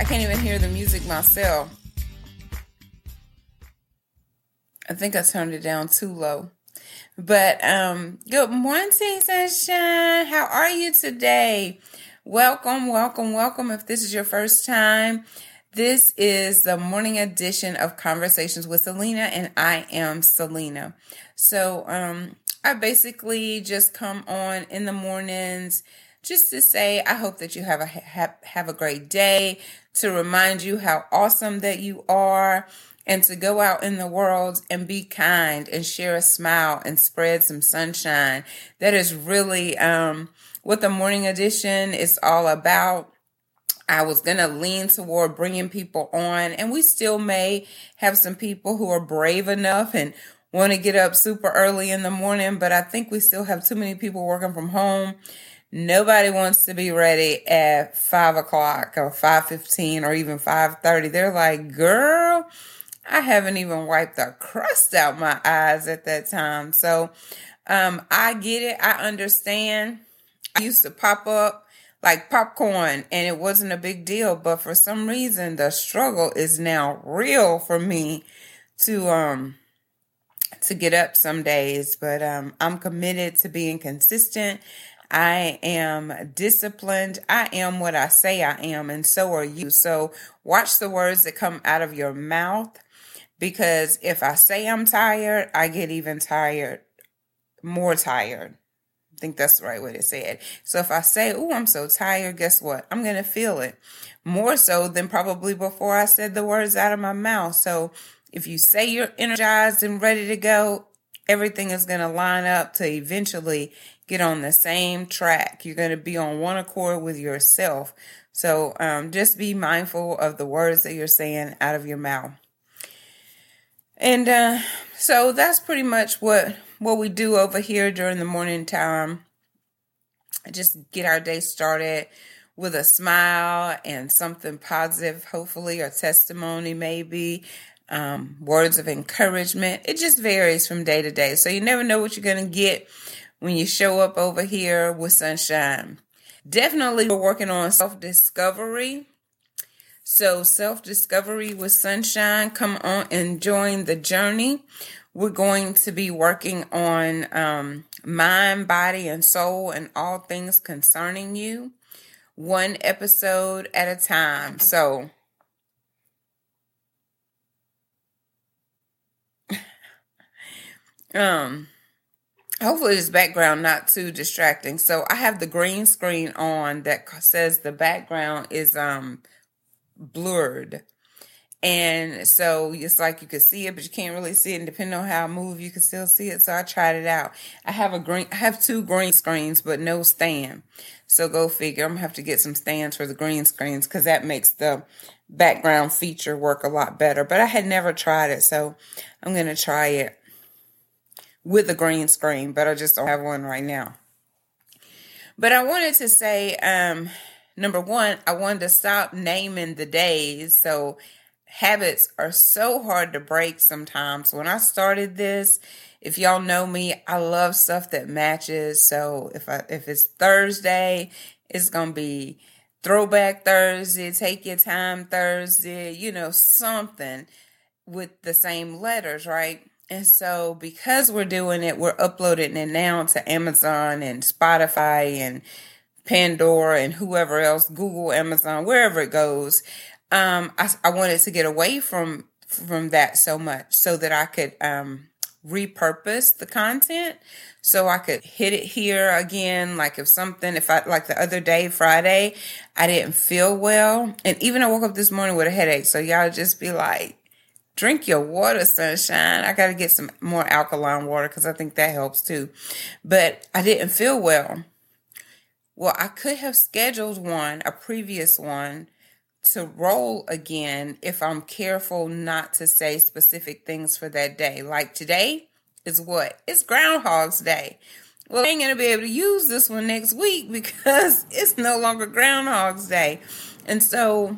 I can't even hear the music myself. I think I turned it down too low. But um, good morning, sunshine. How are you today? Welcome, welcome, welcome. If this is your first time, this is the morning edition of Conversations with Celena, and I am Celena. So um, I basically just come on in the mornings just to say I hope that you have a have, have a great day, to remind you how awesome that you are and to go out in the world and be kind and share a smile and spread some sunshine. That is really um, what the morning edition is all about. I was going to lean toward bringing people on, and we still may have some people who are brave enough and want to get up super early in the morning, but I think we still have too many people working from home. Nobody wants to be ready at five o'clock or five fifteen or even five thirty. They're like, "Girl, I haven't even wiped the crust out my eyes at that time." So, um, I get it. I understand. I used to pop up like popcorn and it wasn't a big deal, but for some reason the struggle is now real for me to um to get up some days, but um I'm committed to being consistent. I am disciplined. I am what I say I am, and so are you. So watch the words that come out of your mouth because if I say I'm tired, I get even tired, more tired. I think that's the right way to say it. So if I say, Oh, I'm so tired, guess what? I'm going to feel it more so than probably before I said the words out of my mouth. So if you say you're energized and ready to go, everything is going to line up to eventually get on the same track. You're going to be on one accord with yourself. So um, just be mindful of the words that you're saying out of your mouth. And uh, so that's pretty much what what we do over here during the morning time. Just get our day started with a smile and something positive, hopefully, or testimony, maybe um, words of encouragement. It just varies from day to day. So you never know what you're going to get when you show up over here with sunshine. Definitely, we're working on self discovery. So, self discovery with sunshine, come on and join the journey. We're going to be working on um, mind, body, and soul, and all things concerning you, one episode at a time. So, um, hopefully this background not too distracting. So I have the green screen on that says the background is um blurred. And so it's like you can see it, but you can't really see it. And depending on how I move, you can still see it. So I tried it out. I have a green, I have two green screens, but no stand. So go figure. I'm gonna have to get some stands for the green screens because that makes the background feature work a lot better. But I had never tried it, so I'm gonna try it with a green screen, but I just don't have one right now. But I wanted to say, um, number one, I wanted to stop naming the days. So habits are so hard to break sometimes. When I started this, if y'all know me, I love stuff that matches. So if I if it's Thursday, it's gonna be throwback Thursday, take your time Thursday, you know, something with the same letters, right? And so because we're doing it, we're uploading it now to Amazon and Spotify and Pandora and whoever else, Google, Amazon, wherever it goes um, I, I wanted to get away from from that so much so that I could um, repurpose the content so I could hit it here again. Like if something, if I, like the other day, Friday, I didn't feel well. And even I woke up this morning with a headache. So y'all just be like, drink your water, sunshine. I got to get some more alkaline water because I think that helps too. But I didn't feel well. Well, I could have scheduled one, a previous one, to roll again if I'm careful not to say specific things for that day. Like today is what? It's Groundhog's Day. Well, I ain't gonna be able to use this one next week because it's no longer Groundhog's Day. And so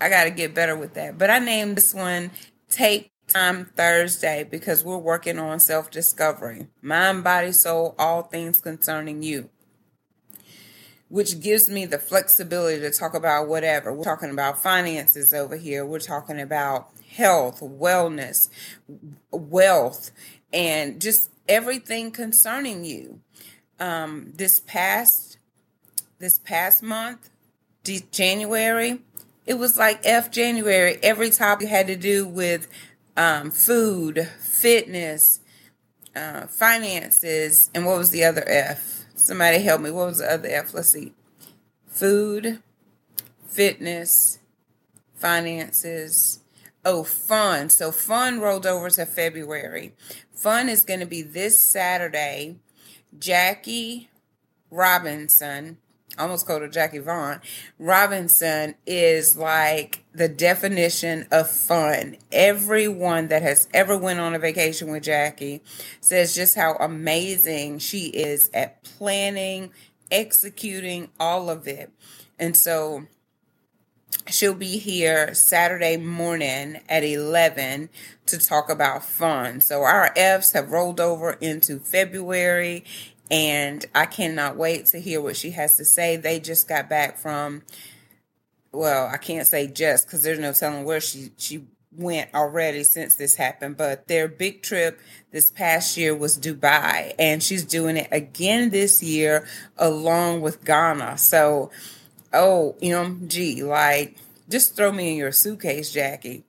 I gotta get better with that. But I named this one Take Time Thursday because we're working on self discovery mind, body, soul, all things concerning you which gives me the flexibility to talk about whatever. We're talking about finances over here. We're talking about health, wellness, wealth, and just everything concerning you. Um, this past this past month, January, it was like F January. Every topic had to do with um, food, fitness, uh, finances, and what was the other F? Somebody help me. What was the other F? Let's see. Food, fitness, finances. Oh, fun. So fun rolled over to February. Fun is going to be this Saturday. Jackie Robinson almost called her Jackie Vaughn. Robinson is like the definition of fun. Everyone that has ever went on a vacation with Jackie says just how amazing she is at planning, executing all of it. And so she'll be here Saturday morning at 11 to talk about fun. So our F's have rolled over into February and I cannot wait to hear what she has to say. They just got back from, well, I can't say just because there's no telling where she she went already since this happened, but their big trip this past year was Dubai, and she's doing it again this year along with Ghana. So, oh, MG, like, just throw me in your suitcase, Jackie.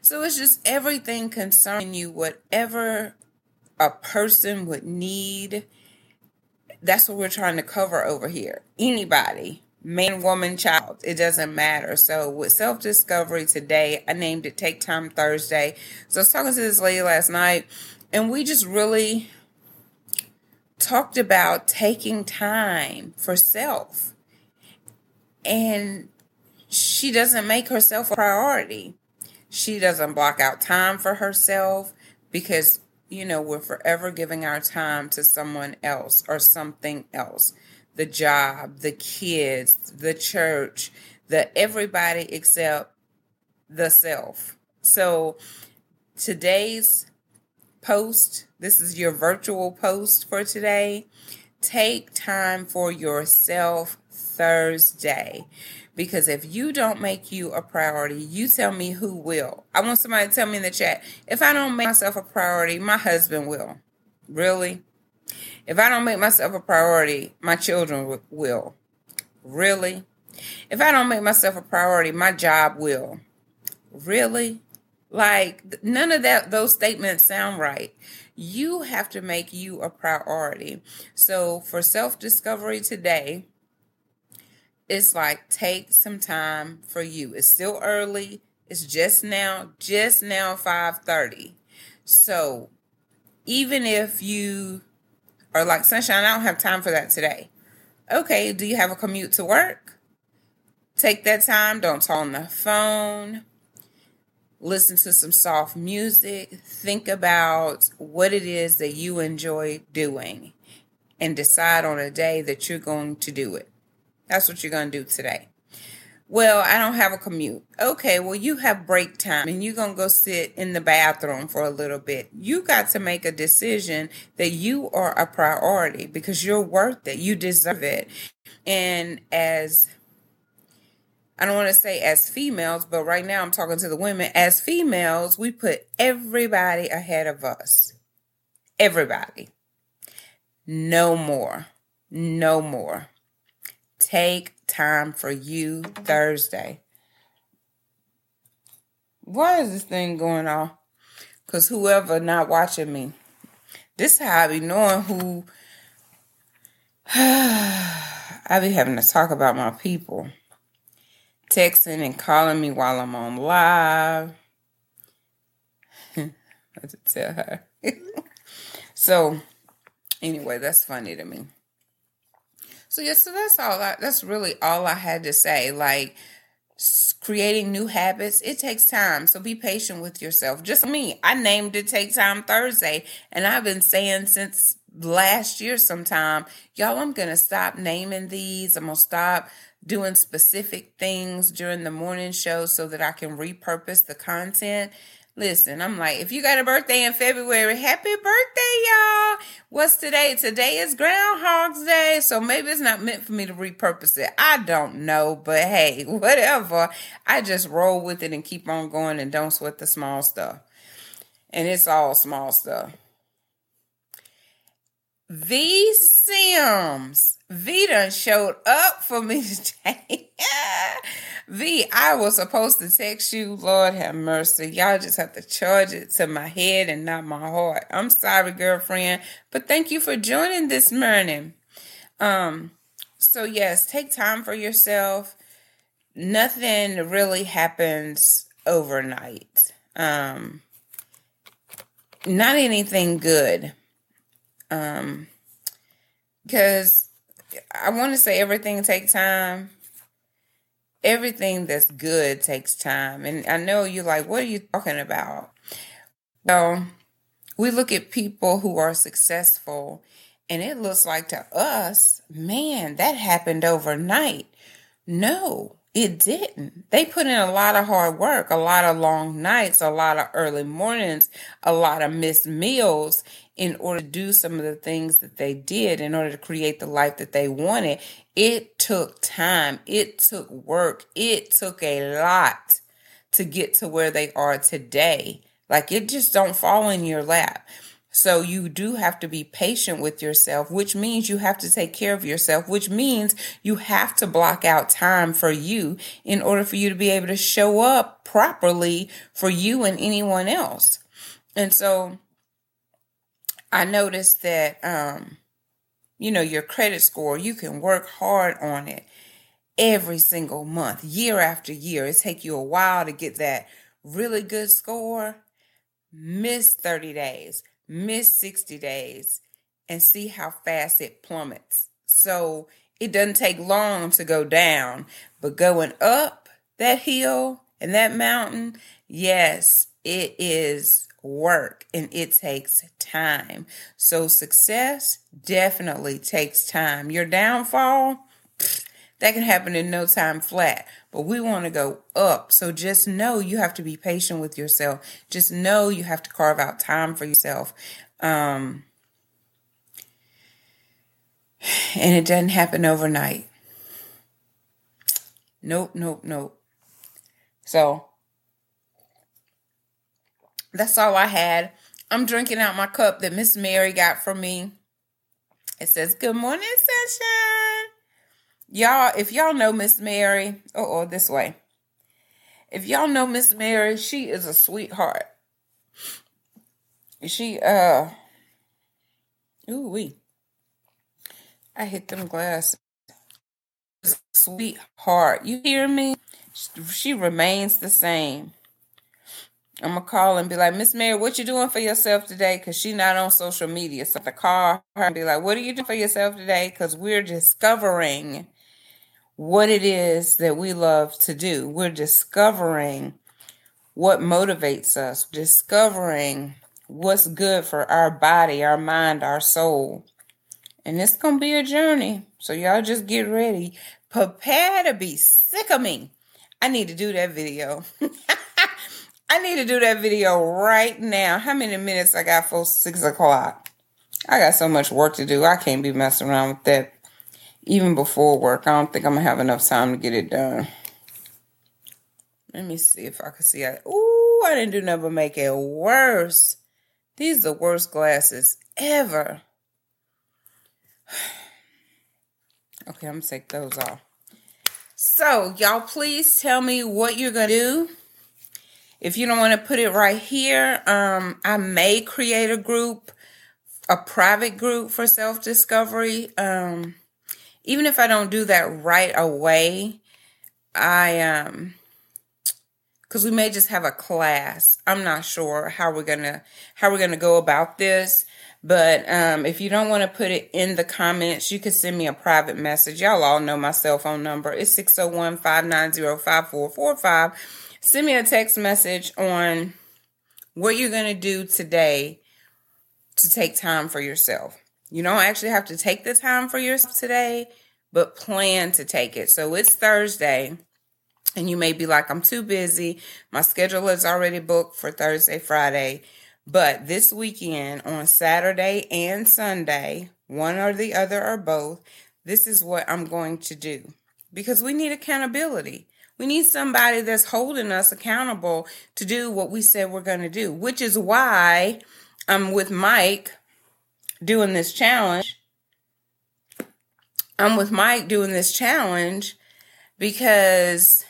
So it's just everything concerning you, whatever a person would need that's what we're trying to cover over here. Anybody, man, woman, child, it doesn't matter. So with self discovery today, I named it Take Time Thursday. So I was talking to this lady last night, and we just really talked about taking time for self. And she doesn't make herself a priority. She doesn't block out time for herself because you know, we're forever giving our time to someone else or something else the job, the kids, the church, the everybody except the self. So today's post, this is your virtual post for today. Take time for yourself Thursday. Because if you don't make you a priority, you tell me who will. I want somebody to tell me in the chat if I don't make myself a priority, my husband will. Really? If I don't make myself a priority, my children will. Really? If I don't make myself a priority, my job will. Really? Like none of that those statements sound right. You have to make you a priority. So for self-discovery today, it's like take some time for you. It's still early. It's just now, just now 5:30. So even if you are like sunshine, I don't have time for that today. Okay, do you have a commute to work? Take that time, don't talk on the phone. Listen to some soft music. Think about what it is that you enjoy doing and decide on a day that you're going to do it. That's what you're going to do today. Well, I don't have a commute. Okay, well, you have break time and you're going to go sit in the bathroom for a little bit. You got to make a decision that you are a priority because you're worth it. You deserve it. And as I don't want to say as females, but right now I'm talking to the women. As females, we put everybody ahead of us. Everybody. No more. No more. Take time for you Thursday. Why is this thing going on? Because whoever not watching me, this is how I be knowing who I be having to talk about my people. Texting and calling me while I'm on live. I have to tell her. so, anyway, that's funny to me. So yes, so that's all. I, that's really all I had to say. Like creating new habits, it takes time. So be patient with yourself. Just me, I named it Take Time Thursday, and I've been saying since last year sometime, y'all, I'm gonna stop naming these. I'm gonna stop doing specific things during the morning show so that I can repurpose the content. Listen, I'm like, if you got a birthday in February, happy birthday, y'all. What's today? Today is Groundhog's Day, so maybe it's not meant for me to repurpose it. I don't know, but hey, whatever. I just roll with it and keep on going and don't sweat the small stuff. And it's all small stuff. V Sims. V done showed up for me today. V, I was supposed to text you. Lord have mercy. Y'all just have to charge it to my head and not my heart. I'm sorry, girlfriend, but thank you for joining this morning. Um, so yes, take time for yourself. Nothing really happens overnight. Um, not anything good. Um, because I want to say everything takes time everything that's good takes time. And I know you're like, what are you talking about? Well, we look at people who are successful, and it looks like to us, man, that happened overnight. No, it didn't. They put in a lot of hard work, a lot of long nights, a lot of early mornings, a lot of missed meals in order to do some of the things that they did in order to create the life that they wanted. It took time, it took work, it took a lot to get to where they are today. Like it just don't fall in your lap. So you do have to be patient with yourself, which means you have to take care of yourself, which means you have to block out time for you in order for you to be able to show up properly for you and anyone else. And so I noticed that, um, you know, your credit score, you can work hard on it every single month, year after year. It take you a while to get that really good score. Miss 30 days, miss 60 days, and see how fast it plummets. So it doesn't take long to go down, but going up that hill and that mountain, yes, it is work and it takes time. So success definitely takes time. Your downfall, that can happen in no time flat. But we want to go up. So just know you have to be patient with yourself. Just know you have to carve out time for yourself. Um, and it doesn't happen overnight. Nope, nope, nope. So that's all I had. I'm drinking out my cup that Miss Mary got for me. It says, Good morning, sunshine. Y'all, if y'all know Miss Mary, oh, this way. If y'all know Miss Mary, she is a sweetheart. She, uh, ooh, wee. I hit them glasses. Sweetheart. You hear me? She remains the same. I'm gonna call and be like, Miss Mary, what you doing for yourself today? Cause she not on social media. So I call her and be like, what are you doing for yourself today? Cause we're discovering what it is that we love to do. We're discovering what motivates us, discovering what's good for our body, our mind, our soul. And it's gonna be a journey. So y'all just get ready. Prepare to be sick of me. I need to do that video. I need to do that video right now. How many minutes I got for six o'clock? I got so much work to do. I can't be messing around with that even before work. I don't think I'm gonna have enough time to get it done. Let me see if I can see it. Ooh, I didn't do nothing make it worse. These are the worst glasses ever. Okay, I'm gonna take those off. So, y'all, please tell me what you're gonna do if you don't want to put it right here, um, I may create a group, a private group for self discovery. Um, even if I don't do that right away, I um because we may just have a class. I'm not sure how we're gonna how we're gonna go about this, But um, if you don't want to put it in the comments, you can send me a private message. Y'all all know my cell phone number. It's 601 590 5445. Send me a text message on what you're going to do today to take time for yourself. You don't actually have to take the time for yourself today, but plan to take it. So it's Thursday, and you may be like, I'm too busy. My schedule is already booked for Thursday, Friday. But this weekend, on Saturday and Sunday, one or the other or both, this is what I'm going to do because we need accountability. We need somebody that's holding us accountable to do what we said we're going to do, which is why I'm with Mike doing this challenge. I'm with Mike doing this challenge because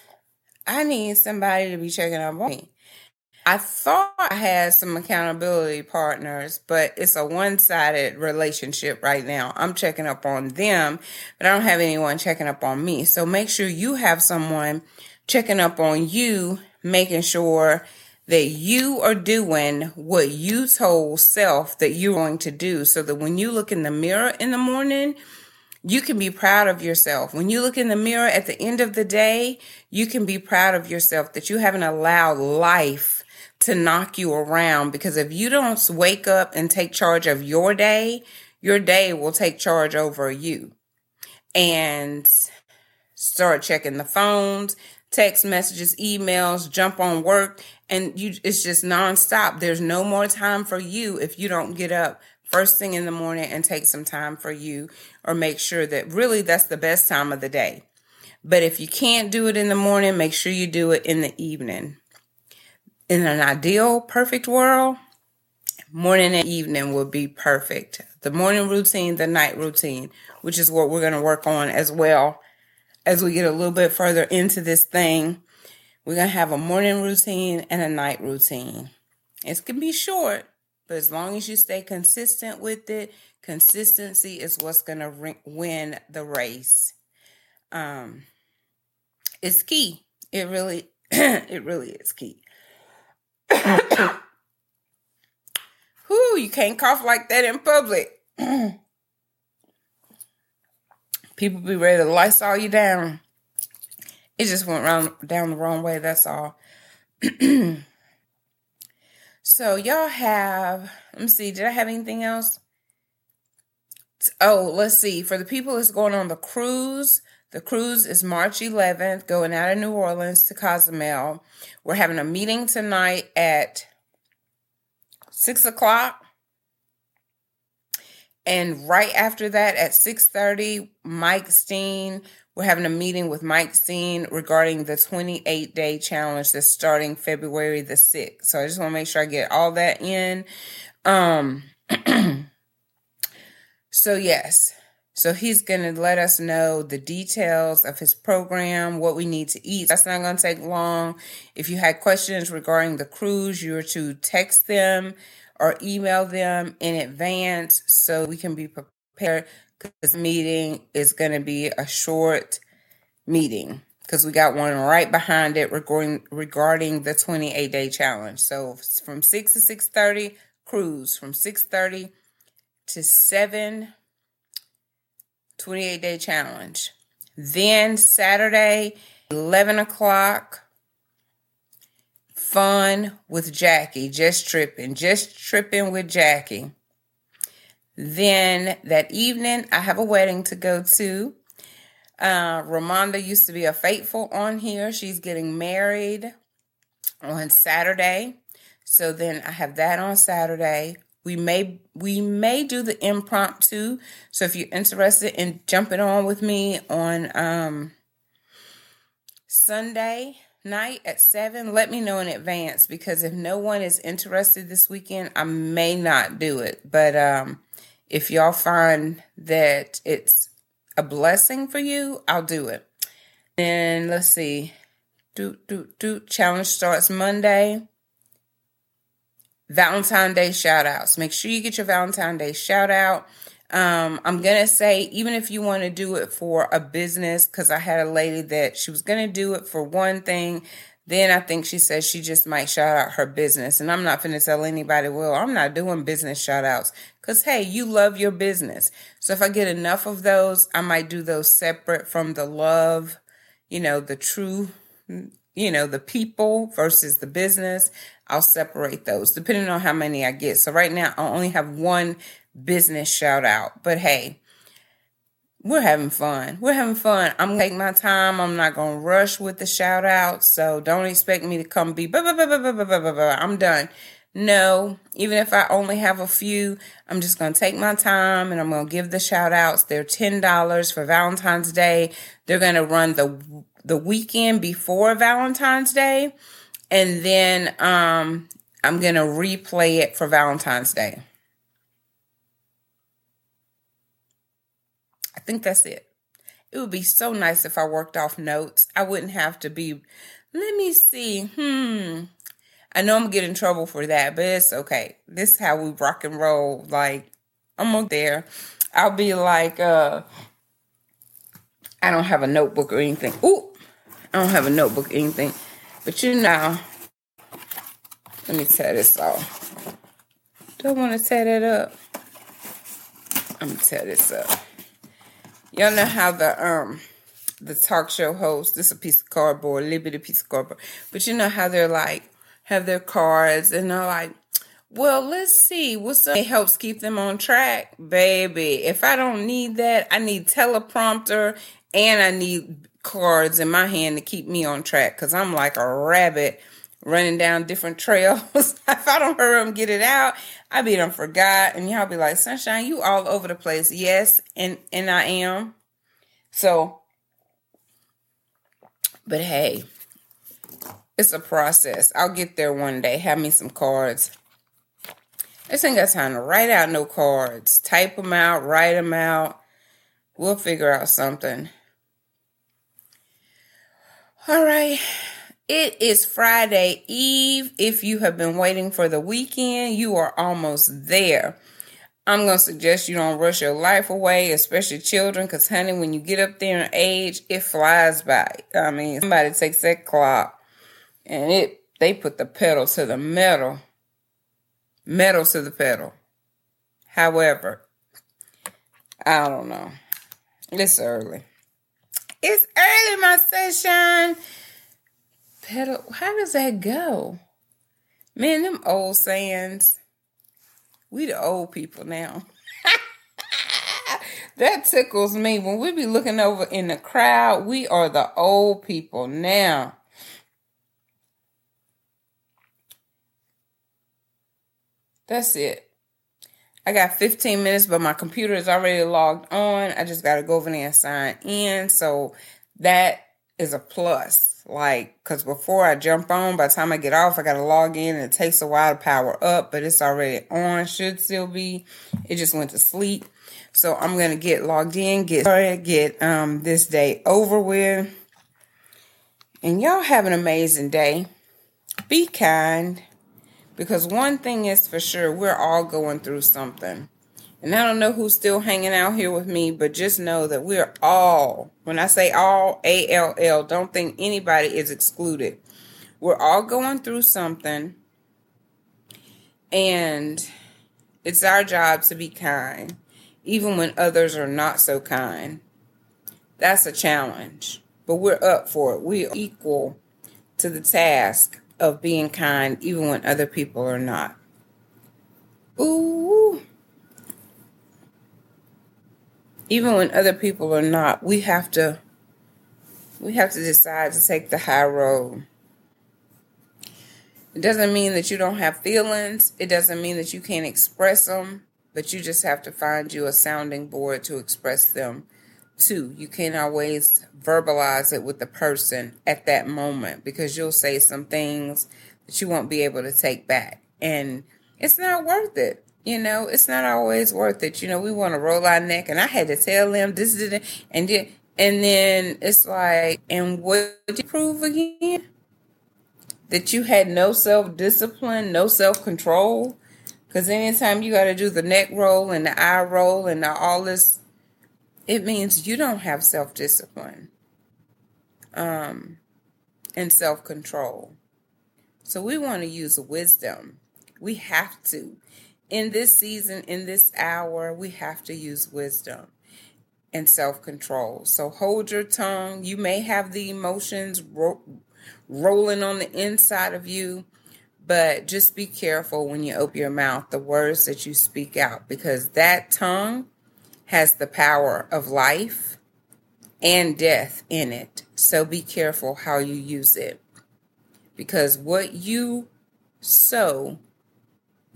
I need somebody to be checking up on me. I thought I had some accountability partners, but it's a one sided relationship right now. I'm checking up on them, but I don't have anyone checking up on me. So make sure you have someone checking up on you, making sure that you are doing what you told self that you're going to do so that when you look in the mirror in the morning, you can be proud of yourself. When you look in the mirror at the end of the day, you can be proud of yourself that you haven't allowed life to knock you around because if you don't wake up and take charge of your day, your day will take charge over you. And start checking the phones, text messages, emails, jump on work, and you it's just nonstop. There's no more time for you if you don't get up first thing in the morning and take some time for you or make sure that really that's the best time of the day. But if you can't do it in the morning, make sure you do it in the evening in an ideal, perfect world, morning and evening would be perfect. The morning routine, the night routine, which is what we're going to work on as well as we get a little bit further into this thing. We're going to have a morning routine and a night routine. It can be short, but as long as you stay consistent with it, consistency is what's going to re- win the race. Um, it's key. It really, it really is key. Whoo, you can't cough like that in public. People be ready to Lysol you down. It just went round down the wrong way, that's all. so y'all have let me see, did I have anything else? Oh, let's see. For the people that's going on the cruise, the cruise is March 11th, going out of New Orleans to Cozumel. We're having a meeting tonight at six o'clock. And right after that, at 6:30, Mike Steen, we're having a meeting with Mike Steen regarding the 28 day challenge that's starting February the 6th. So I just want to make sure I get all that in. Um so yes, so he's going to let us know the details of his program, what we need to eat. That's not going to take long. If you had questions regarding the cruise, you are to text them or email them in advance so we can be prepared because meeting is going to be a short meeting because we got one right behind it regarding regarding the 28 day challenge. So from 6 to 6:30 cruise from 6:30 to 7 28 day challenge. Then Saturday, 11 o'clock, fun with Jackie, just tripping, just tripping with Jackie. Then that evening, I have a wedding to go to. Uh, Ramonda used to be a faithful on here. She's getting married on Saturday. So then I have that on Saturday. We may we may do the impromptu. So if you're interested in jumping on with me on um, Sunday night at seven, let me know in advance because if no one is interested this weekend, I may not do it. But um, if y'all find that it's a blessing for you, I'll do it. And let's see. Do do do challenge starts Monday. Valentine Day shout outs. Make sure you get your Valentine Day shout out. Um, I'm going to say, even if you want to do it for a business, because I had a lady that she was going to do it for one thing, Then I think she says she just might shout out her business. And I'm not going to tell anybody, well, I'm not doing business shout outs because, hey, you love your business. So if I get enough of those, I might do those separate from the love, you know, the true, you know, the people versus the business. I'll separate those depending on how many I get. So right now, I only have one business shout out. But hey, we're having fun. We're having fun. I'm take my time. I'm not gonna rush with the shout out. So don't expect me to come be blah, blah, blah, blah, blah, blah, blah, blah. I'm done. No, even if I only have a few, I'm just gonna take my time and I'm gonna give the shout outs. They're ten dollars for Valentine's Day. They're gonna run the the weekend before Valentine's Day, and then um I'm gonna replay it for Valentine's Day. Think that's it. It would be so nice if I worked off notes. I wouldn't have to be, let me see, hmm. I know I'm gonna get in trouble for that, but it's okay. This is how we rock and roll. Like, I'm up there. I'll be like, uh, I don't have a notebook or anything. Ooh, I don't have a notebook or anything. But you know, let me tear this off. Don't want to tear that up. I'm gonna tear this up. Y'all know how the um the talk show host, this is a piece of cardboard, a little bit of piece of cardboard. But you know how they're like have their cards and they're like, well, let's see what's up. It helps keep them on track, baby. If I don't need that, I need teleprompter and I need cards in my hand to keep me on track because I'm like a rabbit running down different trails. if I don't hurry up and get it out, I be done forgot. And y'all be like, Sunshine, you all over the place. Yes, and and I am. So, but hey, it's a process. I'll get there one day. Have me some cards. This ain't got time to write out no cards. Type them out, write them out. We'll figure out something. All right. It is Friday Eve. If you have been waiting for the weekend, you are almost there. I'm going to suggest you don't rush your life away, especially children, because, honey, when you get up there in age, it flies by. I mean, somebody takes that clock and it they put the pedal to the metal, metal to the pedal. However, I don't know. It's early. It's early, my sunshine How does that go? Man, them old sayings. We the old people now. that tickles me. When we be looking over in the crowd, we are the old people now. That's it. I got 15 minutes, but my computer is already logged on. I just got to go over there and sign in. So that is a plus. Like, because before I jump on, by the time I get off, I got to log in and it takes a while to power up, but it's already on, should still be. It just went to sleep. So I'm going to get logged in, get started, get um, this day over with. And y'all have an amazing day. Be kind because one thing is for sure, we're all going through something. And I don't know who's still hanging out here with me, but just know that we're all, when I say all, A L L, don't think anybody is excluded. We're all going through something. And it's our job to be kind, even when others are not so kind. That's a challenge, but we're up for it. We are equal to the task of being kind, even when other people are not. Ooh even when other people are not, we have to we have to decide to take the high road. It doesn't mean that you don't have feelings. It doesn't mean that you can't express them, but you just have to find you a sounding board to express them to. You can't always verbalize it with the person at that moment because you'll say some things that you won't be able to take back. And it's not worth it. You know, it's not always worth it. You know, we want to roll our neck, and I had to tell them this didn't, and then, and then it's like, and what did you prove again? That you had no self discipline, no self control. Because anytime you got to do the neck roll and the eye roll and the, all this, it means you don't have self discipline. Um, and self control. So we want to use wisdom. We have to. In this season, in this hour, we have to use wisdom and self control. So hold your tongue. You may have the emotions ro- rolling on the inside of you, but just be careful when you open your mouth, the words that you speak out, because that tongue has the power of life and death in it. So be careful how you use it. Because what you sow,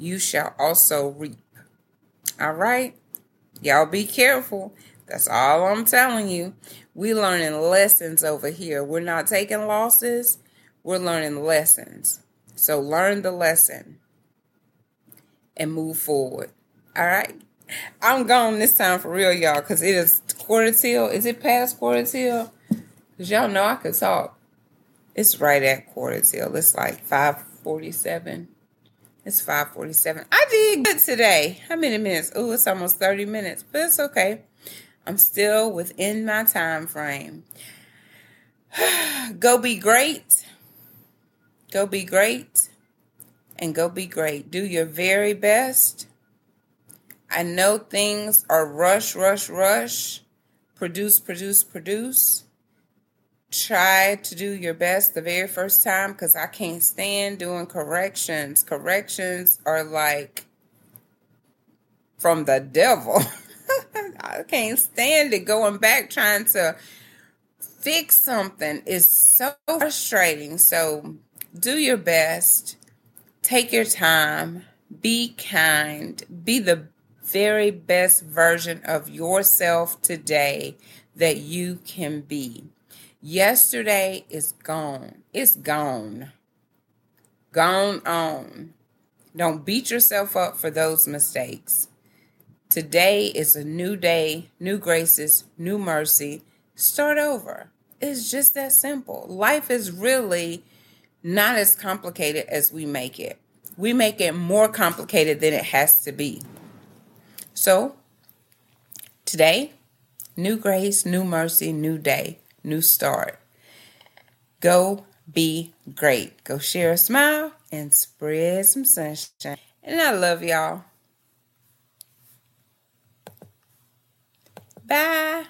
you shall also reap. All right? Y'all be careful. That's all I'm telling you. We learning lessons over here. We're not taking losses. We're learning lessons. So learn the lesson and move forward. All right. I'm gone this time for real, y'all, because it is quarter till. Is it past quarter till? Because y'all know I could talk. It's right at quarter till. It's like 547. It's 547. I did good today. How many minutes? Oh, it's almost 30 minutes, but it's okay. I'm still within my time frame. go be great. Go be great. And go be great. Do your very best I know things are rush, rush, rush, produce, produce, produce. Try to do your best the very first time because I can't stand doing corrections. Corrections are like from the devil. I can't stand it going back trying to fix something. It's so frustrating. So do your best. Take your time. Be kind. Be the very best version of yourself today that you can be. Yesterday is gone. It's gone. Gone on. Don't beat yourself up for those mistakes. Today is a new day, new graces, new mercy. Start over. It's just that simple. Life is really not as complicated as we make it. We make it more complicated than it has to be. So, today, new grace, new mercy, new day, new start. Go be great. Go share a smile and spread some sunshine. And I love y'all. Bye.